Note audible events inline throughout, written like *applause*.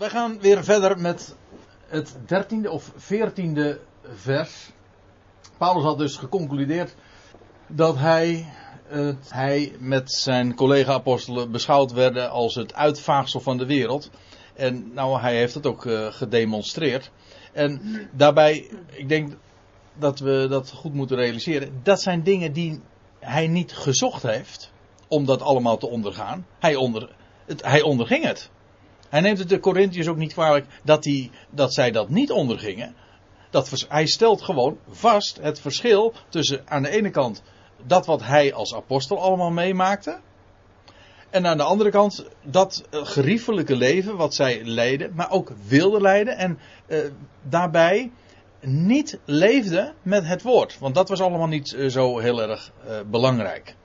wij gaan weer verder met het dertiende of veertiende vers. Paulus had dus geconcludeerd dat hij, het, hij met zijn collega-apostelen beschouwd werden als het uitvaagsel van de wereld. En nou, hij heeft het ook uh, gedemonstreerd. En daarbij, ik denk dat we dat goed moeten realiseren. Dat zijn dingen die hij niet gezocht heeft om dat allemaal te ondergaan. Hij, onder, het, hij onderging het. Hij neemt het de Corinthiërs ook niet kwalijk dat, die, dat zij dat niet ondergingen. Dat, hij stelt gewoon vast het verschil tussen aan de ene kant dat wat hij als apostel allemaal meemaakte. En aan de andere kant dat geriefelijke leven wat zij leiden, maar ook wilden leiden. En uh, daarbij niet leefden met het woord. Want dat was allemaal niet uh, zo heel erg belangrijk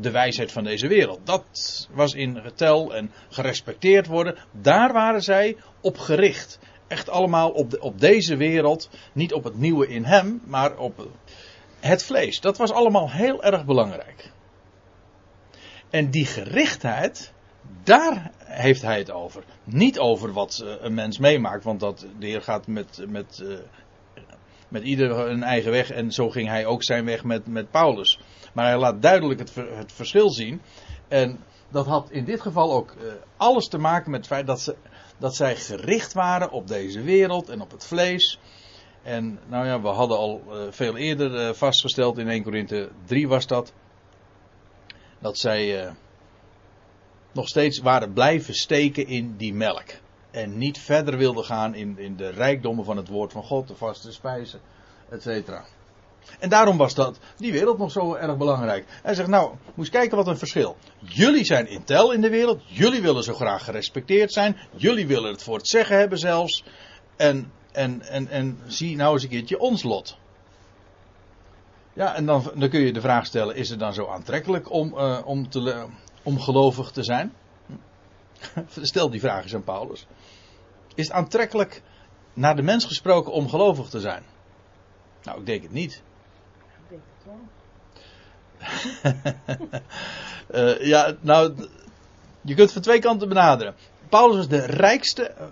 de wijsheid van deze wereld. Dat was in getel en gerespecteerd worden. Daar waren zij op gericht. Echt allemaal op, de, op deze wereld. Niet op het nieuwe in hem, maar op het vlees. Dat was allemaal heel erg belangrijk. En die gerichtheid, daar heeft hij het over. Niet over wat eh, een mens meemaakt, want dat, de Heer gaat met, met, uh, met ieder een eigen weg. En zo ging hij ook zijn weg met, met Paulus. Maar hij laat duidelijk het, het verschil zien. En dat had in dit geval ook uh, alles te maken met het feit dat, ze, dat zij gericht waren op deze wereld en op het vlees. En nou ja, we hadden al uh, veel eerder uh, vastgesteld, in 1 Korinthe 3 was dat, dat zij nog steeds waren blijven steken in die melk. En niet verder wilden gaan in, in de rijkdommen van het woord van God, de vaste spijzen, et cetera. En daarom was dat, die wereld nog zo erg belangrijk. Hij zegt, nou, eens kijken wat een verschil. Jullie zijn intel in de wereld. Jullie willen zo graag gerespecteerd zijn. Jullie willen het voor het zeggen hebben zelfs. En, en, en, en zie nou eens een keertje ons lot. Ja, en dan, dan kun je de vraag stellen, is het dan zo aantrekkelijk om, uh, om, te, om gelovig te zijn? *laughs* Stel die vraag eens aan Paulus. Is het aantrekkelijk, naar de mens gesproken, om gelovig te zijn? Nou, ik denk het niet. uh, *laughs* ja, nou, je kunt van twee kanten benaderen. Paulus was de rijkste eh,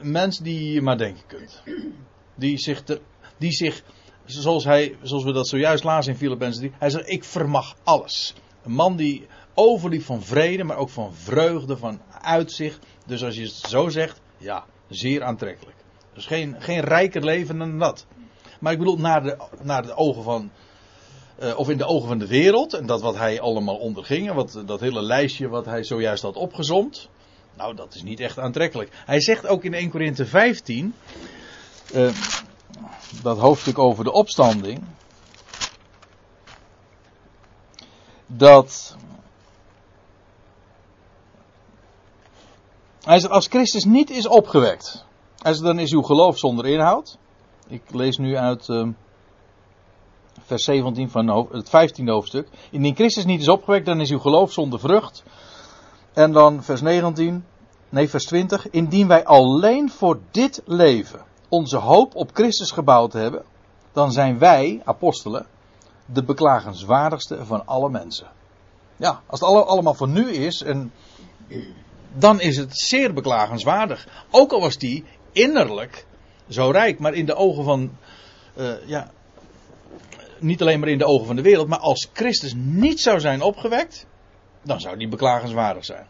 mens die je maar denken kunt. Die zich, te, die zich zoals, hij, zoals we dat zojuist lazen in Filippenzen 3, hij zegt, ik vermag alles. Een man die overliep van vrede, maar ook van vreugde, van uitzicht. Dus als je het zo zegt, ja, zeer aantrekkelijk. Dus geen, geen rijker leven dan dat. Maar ik bedoel, naar de, naar de ogen van uh, of in de ogen van de wereld. En dat wat hij allemaal onderging. En wat, dat hele lijstje wat hij zojuist had opgezomd. Nou, dat is niet echt aantrekkelijk. Hij zegt ook in 1 Korinthe 15. Uh, dat hoofdstuk over de opstanding. Dat. Hij zegt, als Christus niet is opgewekt. Hij dan is uw geloof zonder inhoud. Ik lees nu uit. Uh, vers 17 van het 15e hoofdstuk. Indien Christus niet is opgewekt, dan is uw geloof zonder vrucht. En dan vers 19, nee vers 20. Indien wij alleen voor dit leven onze hoop op Christus gebouwd hebben, dan zijn wij, apostelen, de beklagenswaardigste van alle mensen. Ja, als het allemaal voor nu is, en dan is het zeer beklagenswaardig. Ook al was die innerlijk zo rijk, maar in de ogen van uh, ja, niet alleen maar in de ogen van de wereld, maar als Christus niet zou zijn opgewekt, dan zou die beklagenswaardig zijn.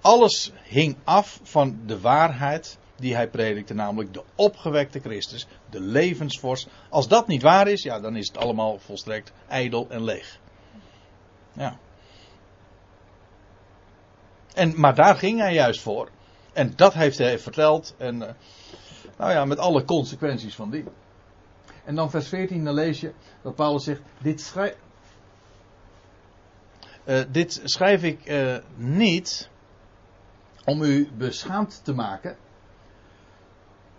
Alles hing af van de waarheid die hij predikte, namelijk de opgewekte Christus, de levensvorst. Als dat niet waar is, ja, dan is het allemaal volstrekt ijdel en leeg. Ja. En, maar daar ging hij juist voor. En dat heeft hij verteld. En, uh, nou ja, met alle consequenties van die. En dan vers 14, dan lees je dat Paulus zegt: Dit schrijf, uh, dit schrijf ik uh, niet om u beschaamd te maken,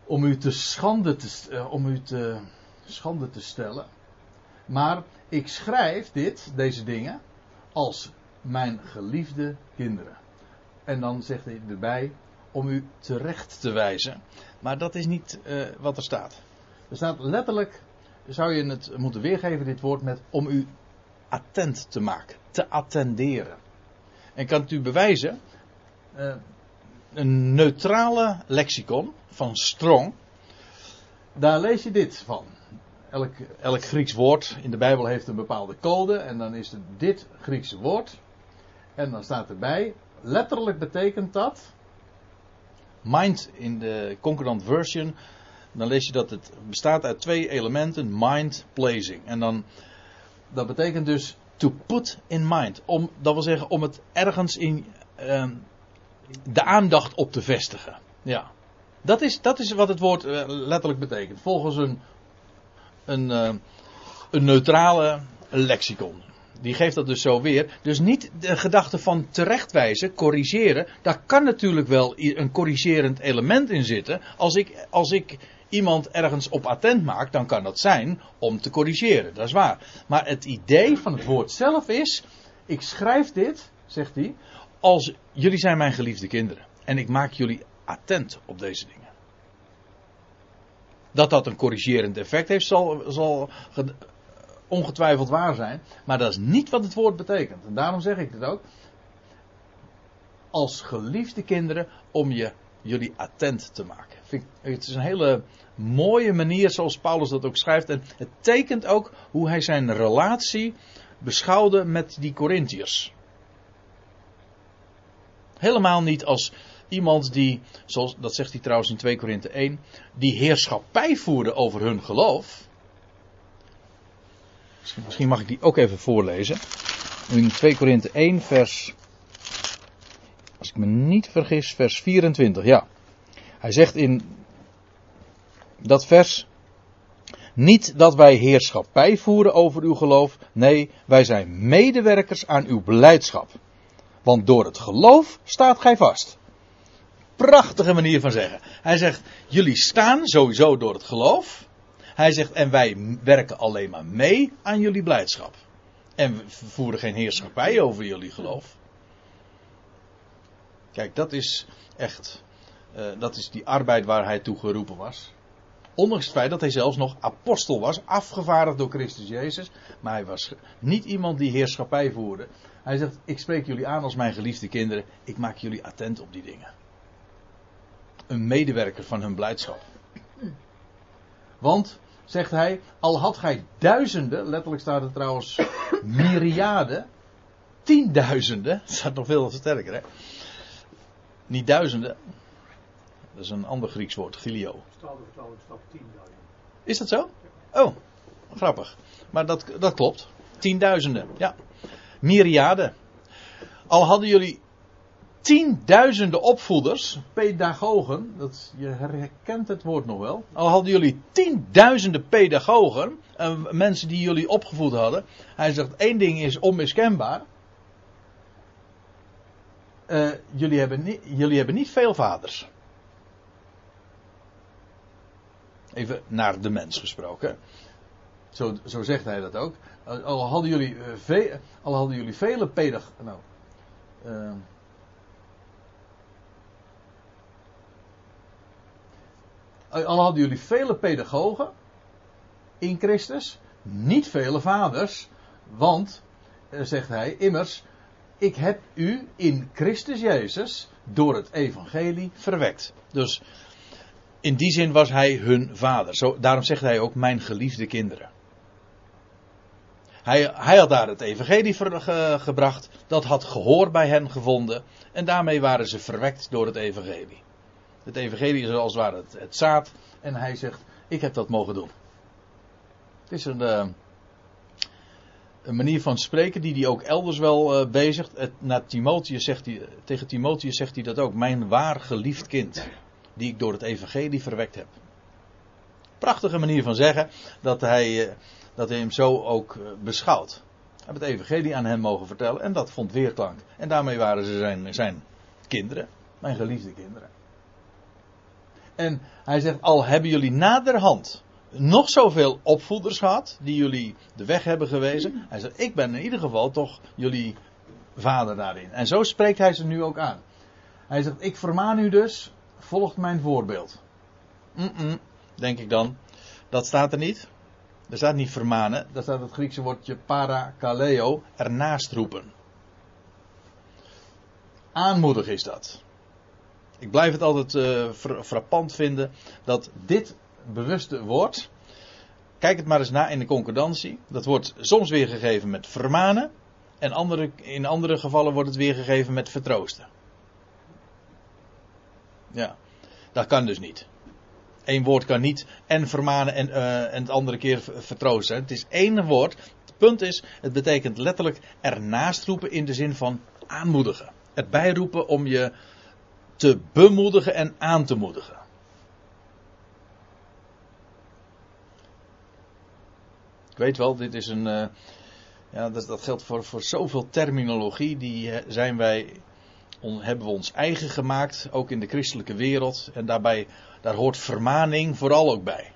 om u te schande te, om u te schande te stellen, maar ik schrijf dit, deze dingen, als mijn geliefde kinderen. En dan zegt hij erbij om u terecht te wijzen. Maar dat is niet wat er staat. Er staat letterlijk, zou je het moeten weergeven, dit woord met om u attent te maken, te attenderen. En kan het u bewijzen, uh, een neutrale lexicon van Strong. Daar lees je dit van. Elk, elk Grieks woord in de Bijbel heeft een bepaalde code. En dan is het dit Griekse woord. En dan staat erbij. Letterlijk betekent dat. Mind in de Concordant Version. Dan lees je dat het bestaat uit twee elementen. Mind, placing. En dan. Dat betekent dus to put in mind. Om, dat wil zeggen om het ergens in. Uh, de aandacht op te vestigen. Ja. Dat is, dat is wat het woord uh, letterlijk betekent. Volgens een, een, uh, een neutrale lexicon. Die geeft dat dus zo weer. Dus niet de gedachte van terechtwijzen, corrigeren. Daar kan natuurlijk wel een corrigerend element in zitten. Als ik, als ik iemand ergens op attent maak, dan kan dat zijn om te corrigeren. Dat is waar. Maar het idee van het woord zelf is: ik schrijf dit, zegt hij, als jullie zijn mijn geliefde kinderen. En ik maak jullie attent op deze dingen. Dat dat een corrigerend effect heeft, zal, zal ongetwijfeld waar zijn. Maar dat is niet wat het woord betekent. En daarom zeg ik het ook. Als geliefde kinderen om je, jullie attent te maken. Vind het is een hele mooie manier zoals Paulus dat ook schrijft. En het tekent ook hoe hij zijn relatie beschouwde met die Corinthiërs. Helemaal niet als iemand die, zoals, dat zegt hij trouwens in 2 Korinthe 1, die heerschappij voerde over hun geloof. Misschien, mag ik die ook even voorlezen. In 2 Korinthe 1 vers, als ik me niet vergis, vers 24, ja. Hij zegt in dat vers, niet dat wij heerschappij voeren over uw geloof, nee, wij zijn medewerkers aan uw blijdschap. Want door het geloof staat gij vast. Prachtige manier van zeggen. Hij zegt, jullie staan sowieso door het geloof. Hij zegt, en wij werken alleen maar mee aan jullie blijdschap. En we voeren geen heerschappij over jullie geloof. Kijk, dat is echt, uh, dat is die arbeid waar hij toe geroepen was. Ondanks het feit dat hij zelfs nog apostel was, afgevaardigd door Christus Jezus. Maar hij was niet iemand die heerschappij voerde. Hij zegt: Ik spreek jullie aan als mijn geliefde kinderen. Ik maak jullie attent op die dingen. Een medewerker van hun blijdschap. Want, zegt hij, al had gij duizenden, letterlijk staat er trouwens *coughs* myriaden, tienduizenden, dat *laughs* staat nog veel sterker hè. Niet duizenden, dat is een ander Grieks woord, gilio. Is dat zo? Oh, grappig. Maar dat, dat klopt. Tienduizenden, ja. Myriaden. Al hadden jullie tienduizenden opvoeders, pedagogen, dat, je herkent het woord nog wel. Al hadden jullie tienduizenden pedagogen, mensen die jullie opgevoed hadden. Hij zegt één ding is onmiskenbaar. Uh, jullie, hebben niet, jullie hebben niet veel vaders. Even naar de mens gesproken. Zo, zo zegt hij dat ook. Al hadden jullie, ve al hadden jullie vele pedag... Nou, uh, al hadden jullie vele pedagogen in Christus, niet vele vaders, want, uh, zegt hij, immers, ik heb u in Christus Jezus door het evangelie verwekt. Dus in die zin was hij hun vader. Zo, daarom zegt hij ook mijn geliefde kinderen. Hij, hij had daar het evangelie gebracht. Dat had gehoor bij hen gevonden. En daarmee waren ze verwekt door het evangelie. Het evangelie is als het ware het, het zaad. En hij zegt, ik heb dat mogen doen. Het is een, uh, een manier van spreken die hij ook elders wel uh, bezigt. Het, naar Timotheus zegt hij, tegen Timotheus zegt hij dat ook. Mijn waar geliefd kind die ik door het evangelie verwekt heb. Prachtige manier van zeggen dat hij, eh, dat hij hem zo ook eh, beschouwt. Heeft het evangelie aan hem mogen vertellen en dat vond weerklank. En daarmee waren ze zijn, zijn kinderen, mijn geliefde kinderen. En hij zegt, al hebben jullie naderhand nog zoveel opvoeders gehad, die jullie de weg hebben gewezen. Hij zegt, ik ben in ieder geval toch jullie vader daarin. En zo spreekt hij ze nu ook aan. Hij zegt, ik vermaan u dus, volgt mijn voorbeeld. Denk ik dan. Dat staat er niet. Er staat niet vermanen. Daar staat het Griekse woordje parakaleo, ernaast roepen. Aanmoedig is dat. Ik blijf het altijd uh, frappant vinden dat dit bewuste woord. Kijk het maar eens na in de concordantie. Dat wordt soms weergegeven met vermanen. En andere, in andere gevallen wordt het weergegeven met vertroosten. Ja, dat kan dus niet. Eén woord kan niet en vermanen en, uh, en het andere keer vertroosten. Het is één woord. Het punt is, het betekent letterlijk ernaast roepen in de zin van aanmoedigen. Erbij roepen om je te bemoedigen en aan te moedigen. Ik weet wel, dit is een. Uh, ja, dat, dat, geldt voor, voor zoveel terminologie. Die eh, zijn wij. Hebben we ons eigen gemaakt, ook in de christelijke wereld. En daarbij, daar hoort vermaning vooral ook bij.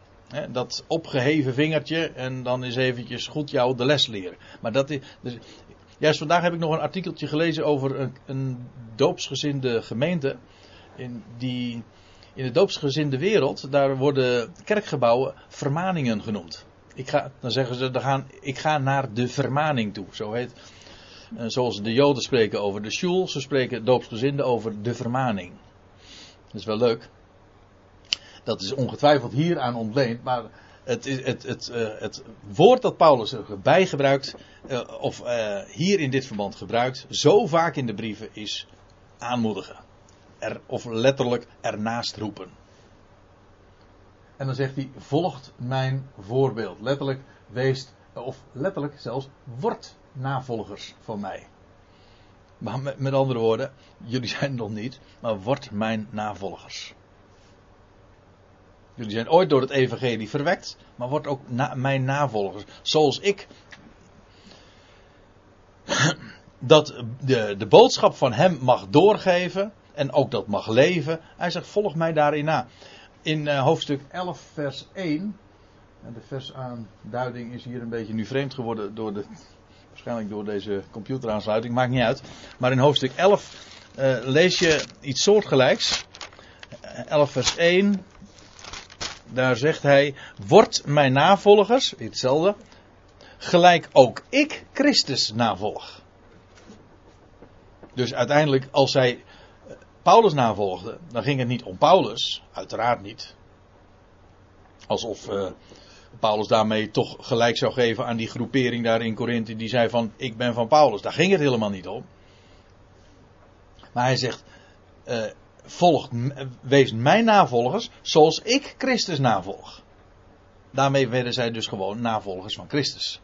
dat opgeheven vingertje en dan is eventjes goed jou de les leren. Maar dat is, dus, juist vandaag heb ik nog een artikeltje gelezen over een, een doopsgezinde gemeente in, die, in de doopsgezinde wereld, daar worden kerkgebouwen vermaningen genoemd. Ik ga, dan zeggen ze, dan gaan, ik ga naar de vermaning toe. Zo heet, uh, zoals de Joden spreken over de shul, zo spreken doopsgezinden over de vermaning. Dat is wel leuk. Dat is ongetwijfeld hieraan ontleend, maar het, het, het, uh, het woord dat Paulus erbij gebruikt, uh, of hier in dit verband gebruikt, zo vaak in de brieven, is aanmoedigen er, of letterlijk ernaast roepen. En dan zegt hij: volgt mijn voorbeeld. Letterlijk weest, of letterlijk zelfs wordt navolgers van mij. Maar met, andere woorden, jullie zijn nog niet, maar wordt mijn navolgers. Jullie zijn ooit door het evangelie verwekt, maar wordt ook mijn navolgers. Zoals ik dat de, de boodschap van hem mag doorgeven, en ook dat mag leven. Hij zegt: Volg mij daarin na. In uh, hoofdstuk 11, vers 1. En de versaanduiding is hier een beetje nu vreemd geworden door de. Waarschijnlijk door deze computeraansluiting, maakt niet uit. Maar in hoofdstuk 11 uh, eh, lees je iets soortgelijks. 11 vers 1. Daar zegt hij: Word mijn navolgers, hetzelfde. Gelijk ook ik Christus navolg. Dus uiteindelijk, als zij Paulus navolgde, dan ging het niet om Paulus, uiteraard niet. Alsof uh, Paulus daarmee toch gelijk zou geven aan die groepering daar in Korinthe die zei van ik ben van Paulus. Daar ging het helemaal niet om. Maar hij zegt, uh, volgt, wees mijn navolgers zoals ik Christus navolg. Daarmee werden zij dus gewoon navolgers van Christus.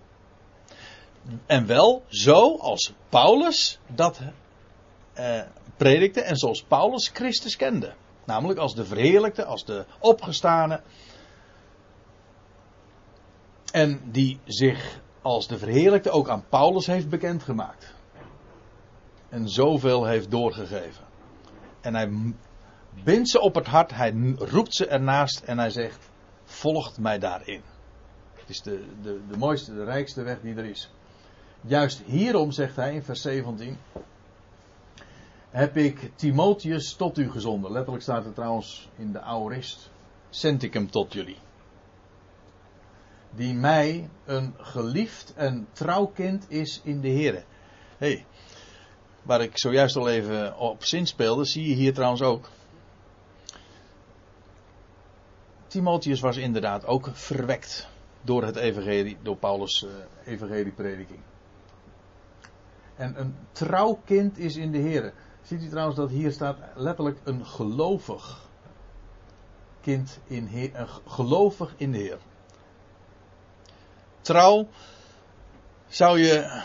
En wel zo als Paulus dat uh, predikte en zoals Paulus Christus kende. Namelijk als de verheerlijkte, als de opgestane. En die zich als de verheerlijkte ook aan Paulus heeft bekendgemaakt. En zoveel heeft doorgegeven. En hij bindt ze op het hart, hij roept ze ernaast en hij zegt: Volgt mij daarin. Het is de, de, de mooiste, de rijkste weg die er is. Juist hierom zegt hij in vers 17: heb ik Timotheus tot u gezonden. Letterlijk staat er trouwens in de Aorist. Zend ik hem tot jullie. Die mij een geliefd en trouw kind is in de Heer. hey, waar ik zojuist al even op zin speelde, zie je hier trouwens ook. Timotheus was inderdaad ook verwekt door het evangelie, door Paulus' uh, evangelieprediking. En een trouw kind is in de Heer. Ziet u trouwens dat hier staat letterlijk een gelovig kind in Heer, een gelovig in de Heer. Trouw zou je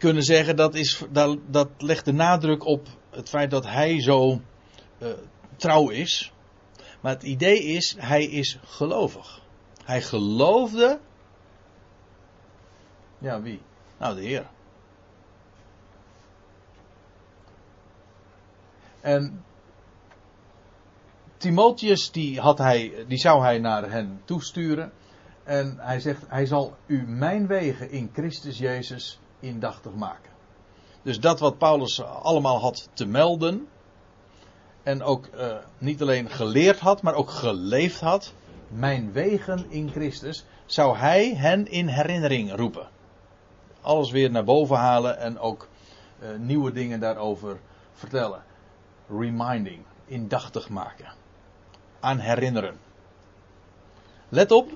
kunnen zeggen dat, is, dat, dat legt de nadruk op het feit dat hij zo uh, trouw is. Maar het idee is, hij is gelovig. Hij geloofde. Ja, wie? Nou, de Heer. En Timotheus, die, had hij, die zou hij naar hen toesturen. En hij zegt, hij zal u mijn wegen in Christus Jezus indachtig maken. Dus dat wat Paulus allemaal had te melden. En ook uh, niet alleen geleerd had, maar ook geleefd had. Mijn wegen in Christus. Zou hij hen in herinnering roepen. Alles weer naar boven halen en ook uh, nieuwe dingen daarover vertellen. reminding, indachtig maken, aan herinneren. Let op,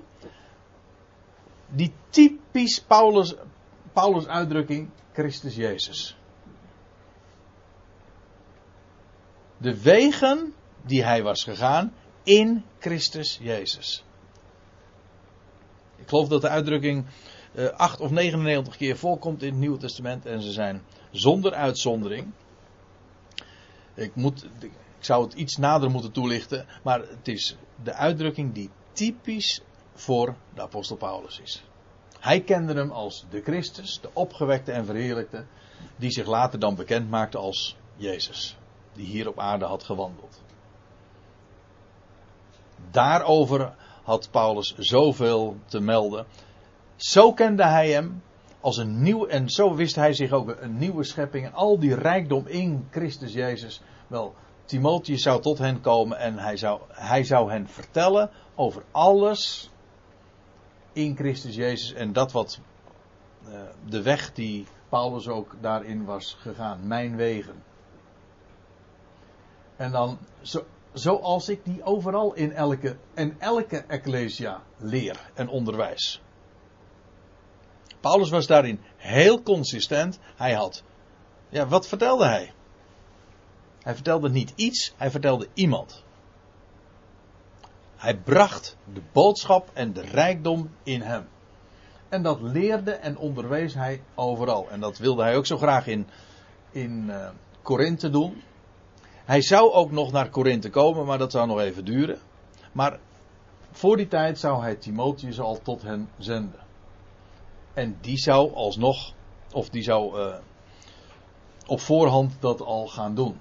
die typisch Paulus, Paulus uitdrukking, Christus Jezus. De wegen die hij was gegaan in Christus Jezus. Ik geloof dat de uitdrukking uh, 8 of 99 keer voorkomt in het Nieuwe Testament en ze zijn zonder uitzondering. Ik, moet, ik zou het iets nader moeten toelichten, maar het is de uitdrukking die typisch voor de apostel Paulus is. Hij kende hem als de Christus, de opgewekte en verheerlijkte, die zich later dan bekend maakte als Jezus, die hier op aarde had gewandeld. Daarover had Paulus zoveel te melden. Zo kende hij hem als een nieuw, en zo wist hij zich ook een nieuwe schepping en al die rijkdom in Christus Jezus. Wel, Timotheus zou tot hen komen en hij zou, hij zou hen vertellen over alles in Christus Jezus en dat wat uh, de weg die Paulus ook daarin was gegaan, mijn wegen. En dan, zo, zoals ik die overal in elke, en elke ecclesia leer en onderwijs. Paulus was daarin heel consistent. Hij had, ja, wat vertelde hij? Hij vertelde niet iets, hij vertelde iemand. Hij bracht de boodschap en de rijkdom in hem. En dat leerde en onderwees hij overal. En dat wilde hij ook zo graag in, in Korinthe doen. Hij zou ook nog naar Korinthe komen, maar dat zou nog even duren. Maar voor die tijd zou hij Timotheus al tot hen zenden. En die zou alsnog, of die zou uh, op voorhand dat al gaan doen.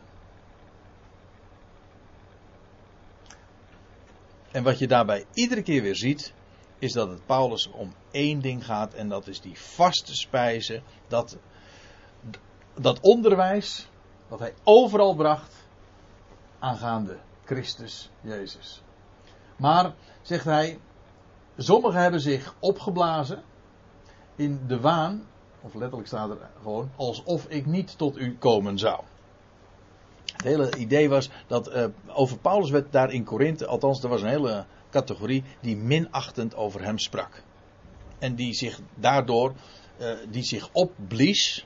En wat je daarbij iedere keer weer ziet, is dat het Paulus om één ding gaat en dat is die vaste spijzen, dat, dat onderwijs dat hij overal bracht aangaande Christus Jezus. Maar, zegt hij, sommigen hebben zich opgeblazen in de waan, of letterlijk staat er gewoon, alsof ik niet tot u komen zou. Het hele idee was dat uh, over Paulus werd daar in Korinthe, althans er was een hele categorie die minachtend over hem sprak. En die zich daardoor, uh, die zich opblies,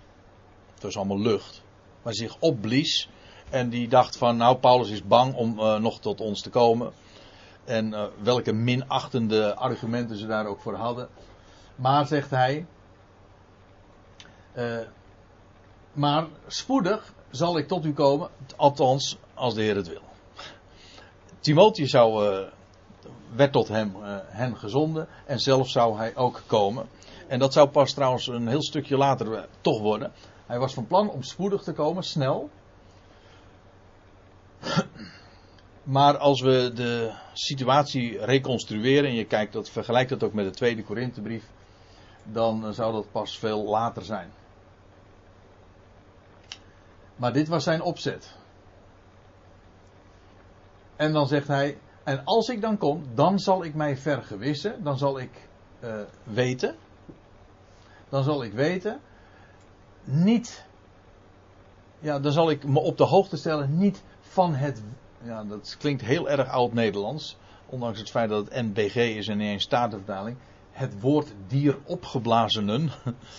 het was allemaal lucht, maar zich opblies en die dacht van nou Paulus is bang om uh, nog tot ons te komen. En welke minachtende argumenten ze daar ook voor hadden. Maar zegt hij, maar spoedig zal ik tot u komen, althans als de Heer het wil. Timotheus zou, uh, werd tot hem, uh, hen gezonden en zelf zou hij ook komen. En dat zou pas trouwens een heel stukje later uh, toch worden. Hij was van plan om spoedig te komen, snel. Maar als we de situatie reconstrueren en je kijkt dat vergelijkt dat ook met de tweede Korinthebrief, dan zou dat pas veel later zijn. Maar dit was zijn opzet. En dan zegt hij: En als ik dan kom, dan zal ik mij vergewissen. Dan zal ik uh, weten. Dan zal ik weten. Niet. Ja, dan zal ik me op de hoogte stellen. Niet van het. Ja, dat klinkt heel erg oud-Nederlands. Ondanks het feit dat het NBG is en niet eens statenvertaling. Het woord dier opgeblazenen.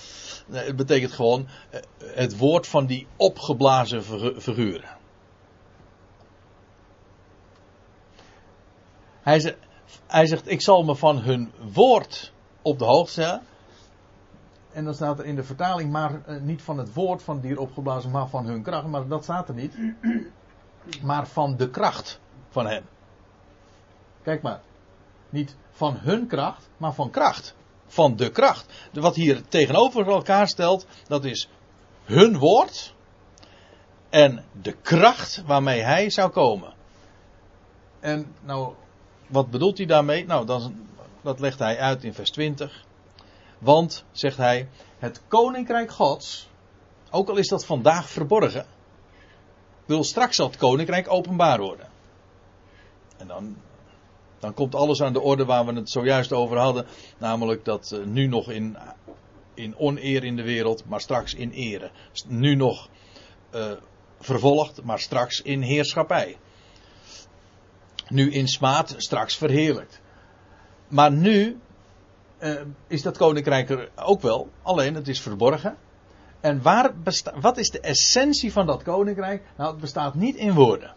*laughs* het betekent gewoon eh, het woord van die opgeblazen figuren. Hij zegt, hij zegt, ik zal me van hun woord op de hoogte stellen. En dan staat er in de vertaling, maar eh, niet van het woord van dier opgeblazen, maar van hun kracht. Maar dat staat er niet. Maar van de kracht van hen. Kijk maar. Niet van hun kracht, maar van kracht van de kracht. Wat hier tegenover elkaar stelt, dat is hun woord en de kracht waarmee hij zou komen. En nou, wat bedoelt hij daarmee? Nou, dat legt hij uit in vers 20. Want, zegt hij, het koninkrijk Gods, ook al is dat vandaag verborgen, wil straks dat koninkrijk openbaar worden. En dan dan komt alles aan de orde waar we het zojuist over hadden. Namelijk dat uh, nu nog in, in oneer in de wereld, maar straks in ere. Nu nog uh, vervolgd, maar straks in heerschappij. Nu in smaad, straks verheerlijkt. Maar nu uh, is dat koninkrijk er ook wel, alleen het is verborgen. En waar wat is de essentie van dat koninkrijk? Nou, het bestaat niet in woorden.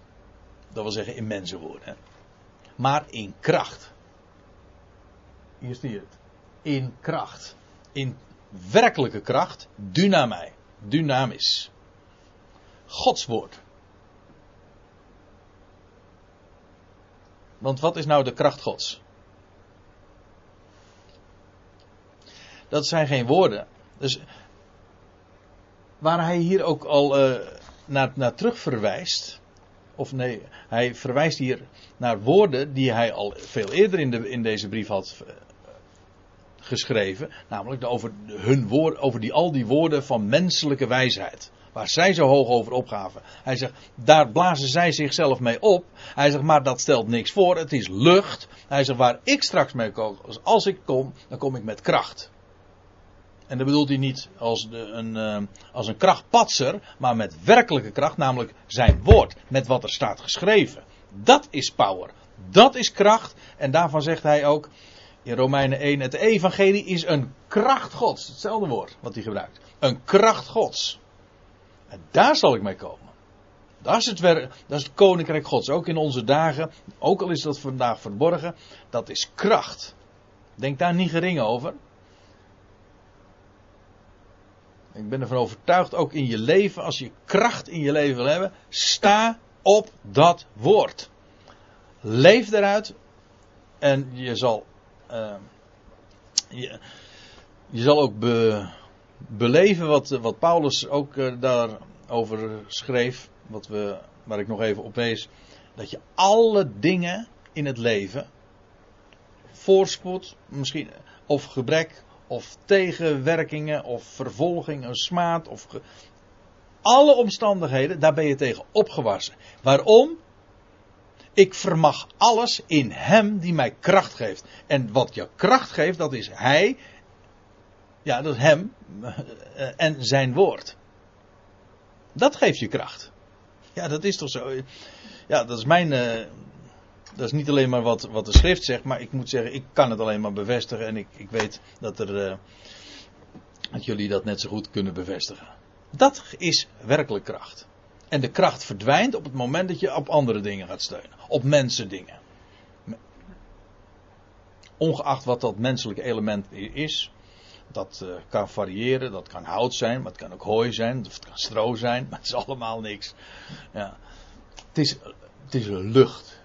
Dat wil zeggen in mensenwoorden. Maar in kracht. Hier zie je het. In kracht. In werkelijke kracht. Dynamij. Dynamis. Gods woord. Want wat is nou de kracht Gods? Dat zijn geen woorden. Dus waar hij hier ook al uh, naar, naar terug verwijst. Of nee, hij verwijst hier naar woorden die hij al veel eerder in, de, in deze brief had uh, geschreven. Namelijk over, hun woord, over die, al die woorden van menselijke wijsheid. Waar zij zo hoog over opgaven. Hij zegt, daar blazen zij zichzelf mee op. Hij zegt, maar dat stelt niks voor. Het is lucht. Hij zegt, waar ik straks mee kom, als ik kom, dan kom ik met kracht. En dat bedoelt hij niet als, de, een, uh, als een krachtpatser, maar met werkelijke kracht, namelijk zijn woord, met wat er staat geschreven. Dat is power. Dat is kracht. En daarvan zegt hij ook in Romeinen 1: het evangelie is een kracht Gods. Hetzelfde woord wat hij gebruikt. Een kracht Gods. En daar zal ik mee komen. Dat is, het dat is het koninkrijk Gods. Ook in onze dagen, ook al is dat vandaag verborgen, dat is kracht. Denk daar niet gering over. Ik ben ervan overtuigd, ook in je leven, als je kracht in je leven wil hebben, sta op dat woord. Leef eruit en je zal, uh, je, je, zal ook be, beleven wat, wat Paulus ook uh, daarover schreef, wat we, waar ik nog even op wees, dat je alle dingen in het leven, voorspoed, misschien, of gebrek, of tegenwerkingen, of vervolgingen, smaad, of. Alle omstandigheden, daar ben je tegen opgewassen. Waarom? Ik vermag alles in Hem die mij kracht geeft. En wat je kracht geeft, dat is Hij. Ja, dat is Hem eh, en Zijn woord. Dat geeft je kracht. Ja, dat is toch zo. Ja, dat is mijn, eh, dat is niet alleen maar wat, wat de schrift zegt, maar ik moet zeggen, ik kan het alleen maar bevestigen. En ik, ik weet dat, er, uh, dat jullie dat net zo goed kunnen bevestigen. Dat is werkelijk kracht. En de kracht verdwijnt op het moment dat je op andere dingen gaat steunen. Op mensen dingen. Ongeacht wat dat menselijke element is. Dat uh, kan variëren, dat kan hout zijn, maar het kan ook hooi zijn, of het kan stro zijn, *laughs* maar het is allemaal niks. Ja. Het, is, het is lucht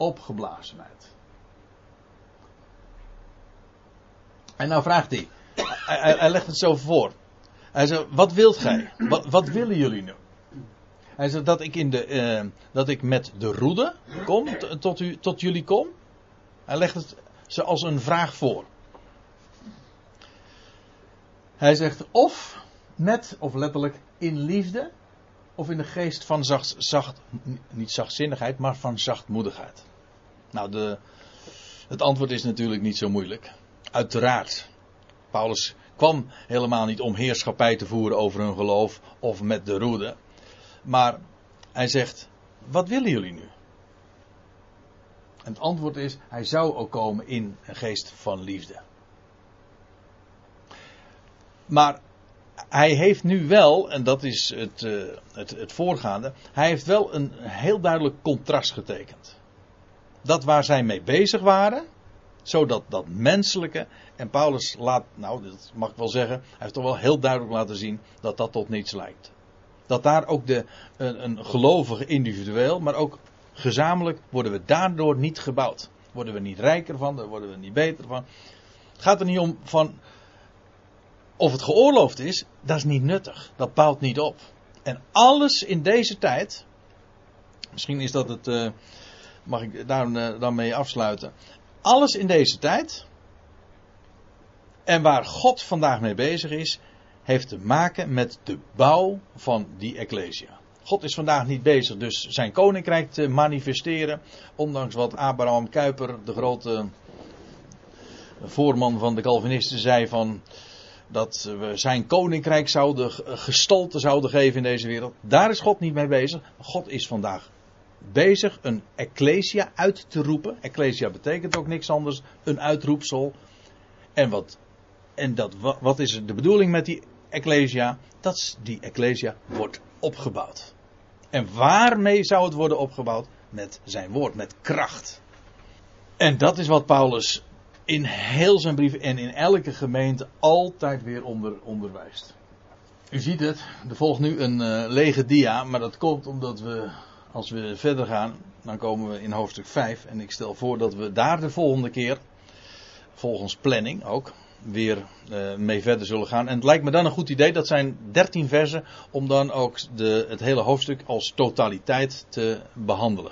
opgeblazenheid. En nou vraagt hij, hij, legt het zo voor. Hij zegt, wat wilt gij? Wat, willen jullie nu? Hij zegt dat ik, in de, uh, dat ik met de roede kom, tot, u, tot jullie kom. Hij legt het ze als een vraag voor. Hij zegt of met, of letterlijk in liefde, of in de geest van zacht, zacht niet zachtzinnigheid, maar van zachtmoedigheid. Nou, de, het antwoord is natuurlijk niet zo moeilijk. Uiteraard. Paulus kwam helemaal niet om heerschappij te voeren over hun geloof of met de roede. Maar hij zegt: Wat willen jullie nu? En het antwoord is: Hij zou ook komen in een geest van liefde. Maar hij heeft nu wel, en dat is het, uh, het, het voorgaande, hij heeft wel een heel duidelijk contrast getekend dat waar zij mee bezig waren, zodat dat menselijke, en Paulus laat, nou dat mag ik wel zeggen, hij heeft toch wel heel duidelijk laten zien dat dat tot niets lijkt. Dat daar ook de, een, een gelovige individueel, maar ook gezamenlijk worden we daardoor niet gebouwd. Worden we niet rijker van, daar worden we niet beter van. Het gaat er niet om van of het geoorloofd is, dat is niet nuttig. Dat bouwt niet op. En alles in deze tijd, misschien is dat het, uh, mag ik daar eh, dan mee afsluiten. Alles in deze tijd. En waar God vandaag mee bezig is, heeft te maken met de bouw van die Ecclesia. God is vandaag niet bezig dus zijn koninkrijk te manifesteren. Ondanks wat Abraham Kuyper, de grote voorman van de Calvinisten, zei van. dat we zijn koninkrijk zouden, gestalte zouden geven in deze wereld. Daar is God niet mee bezig. God is vandaag bezig een ecclesia uit te roepen. Ecclesia betekent ook niks anders, een uitroepsel. En wat, en dat, wat is de bedoeling met die ecclesia? Dat die ecclesia wordt opgebouwd. En waarmee zou het worden opgebouwd? Met zijn woord, met kracht. En dat is wat Paulus in heel zijn brieven en in elke gemeente altijd weer onder, onderwijst. U ziet het, er volgt nu een uh, lege dia, maar dat komt omdat we, als we verder gaan, dan komen we in hoofdstuk 5. En ik stel voor dat we daar de volgende keer, volgens planning ook, weer uh, mee verder zullen gaan. En het lijkt me dan een goed idee, dat zijn 13 versen, om dan ook de, het hele hoofdstuk als totaliteit te behandelen.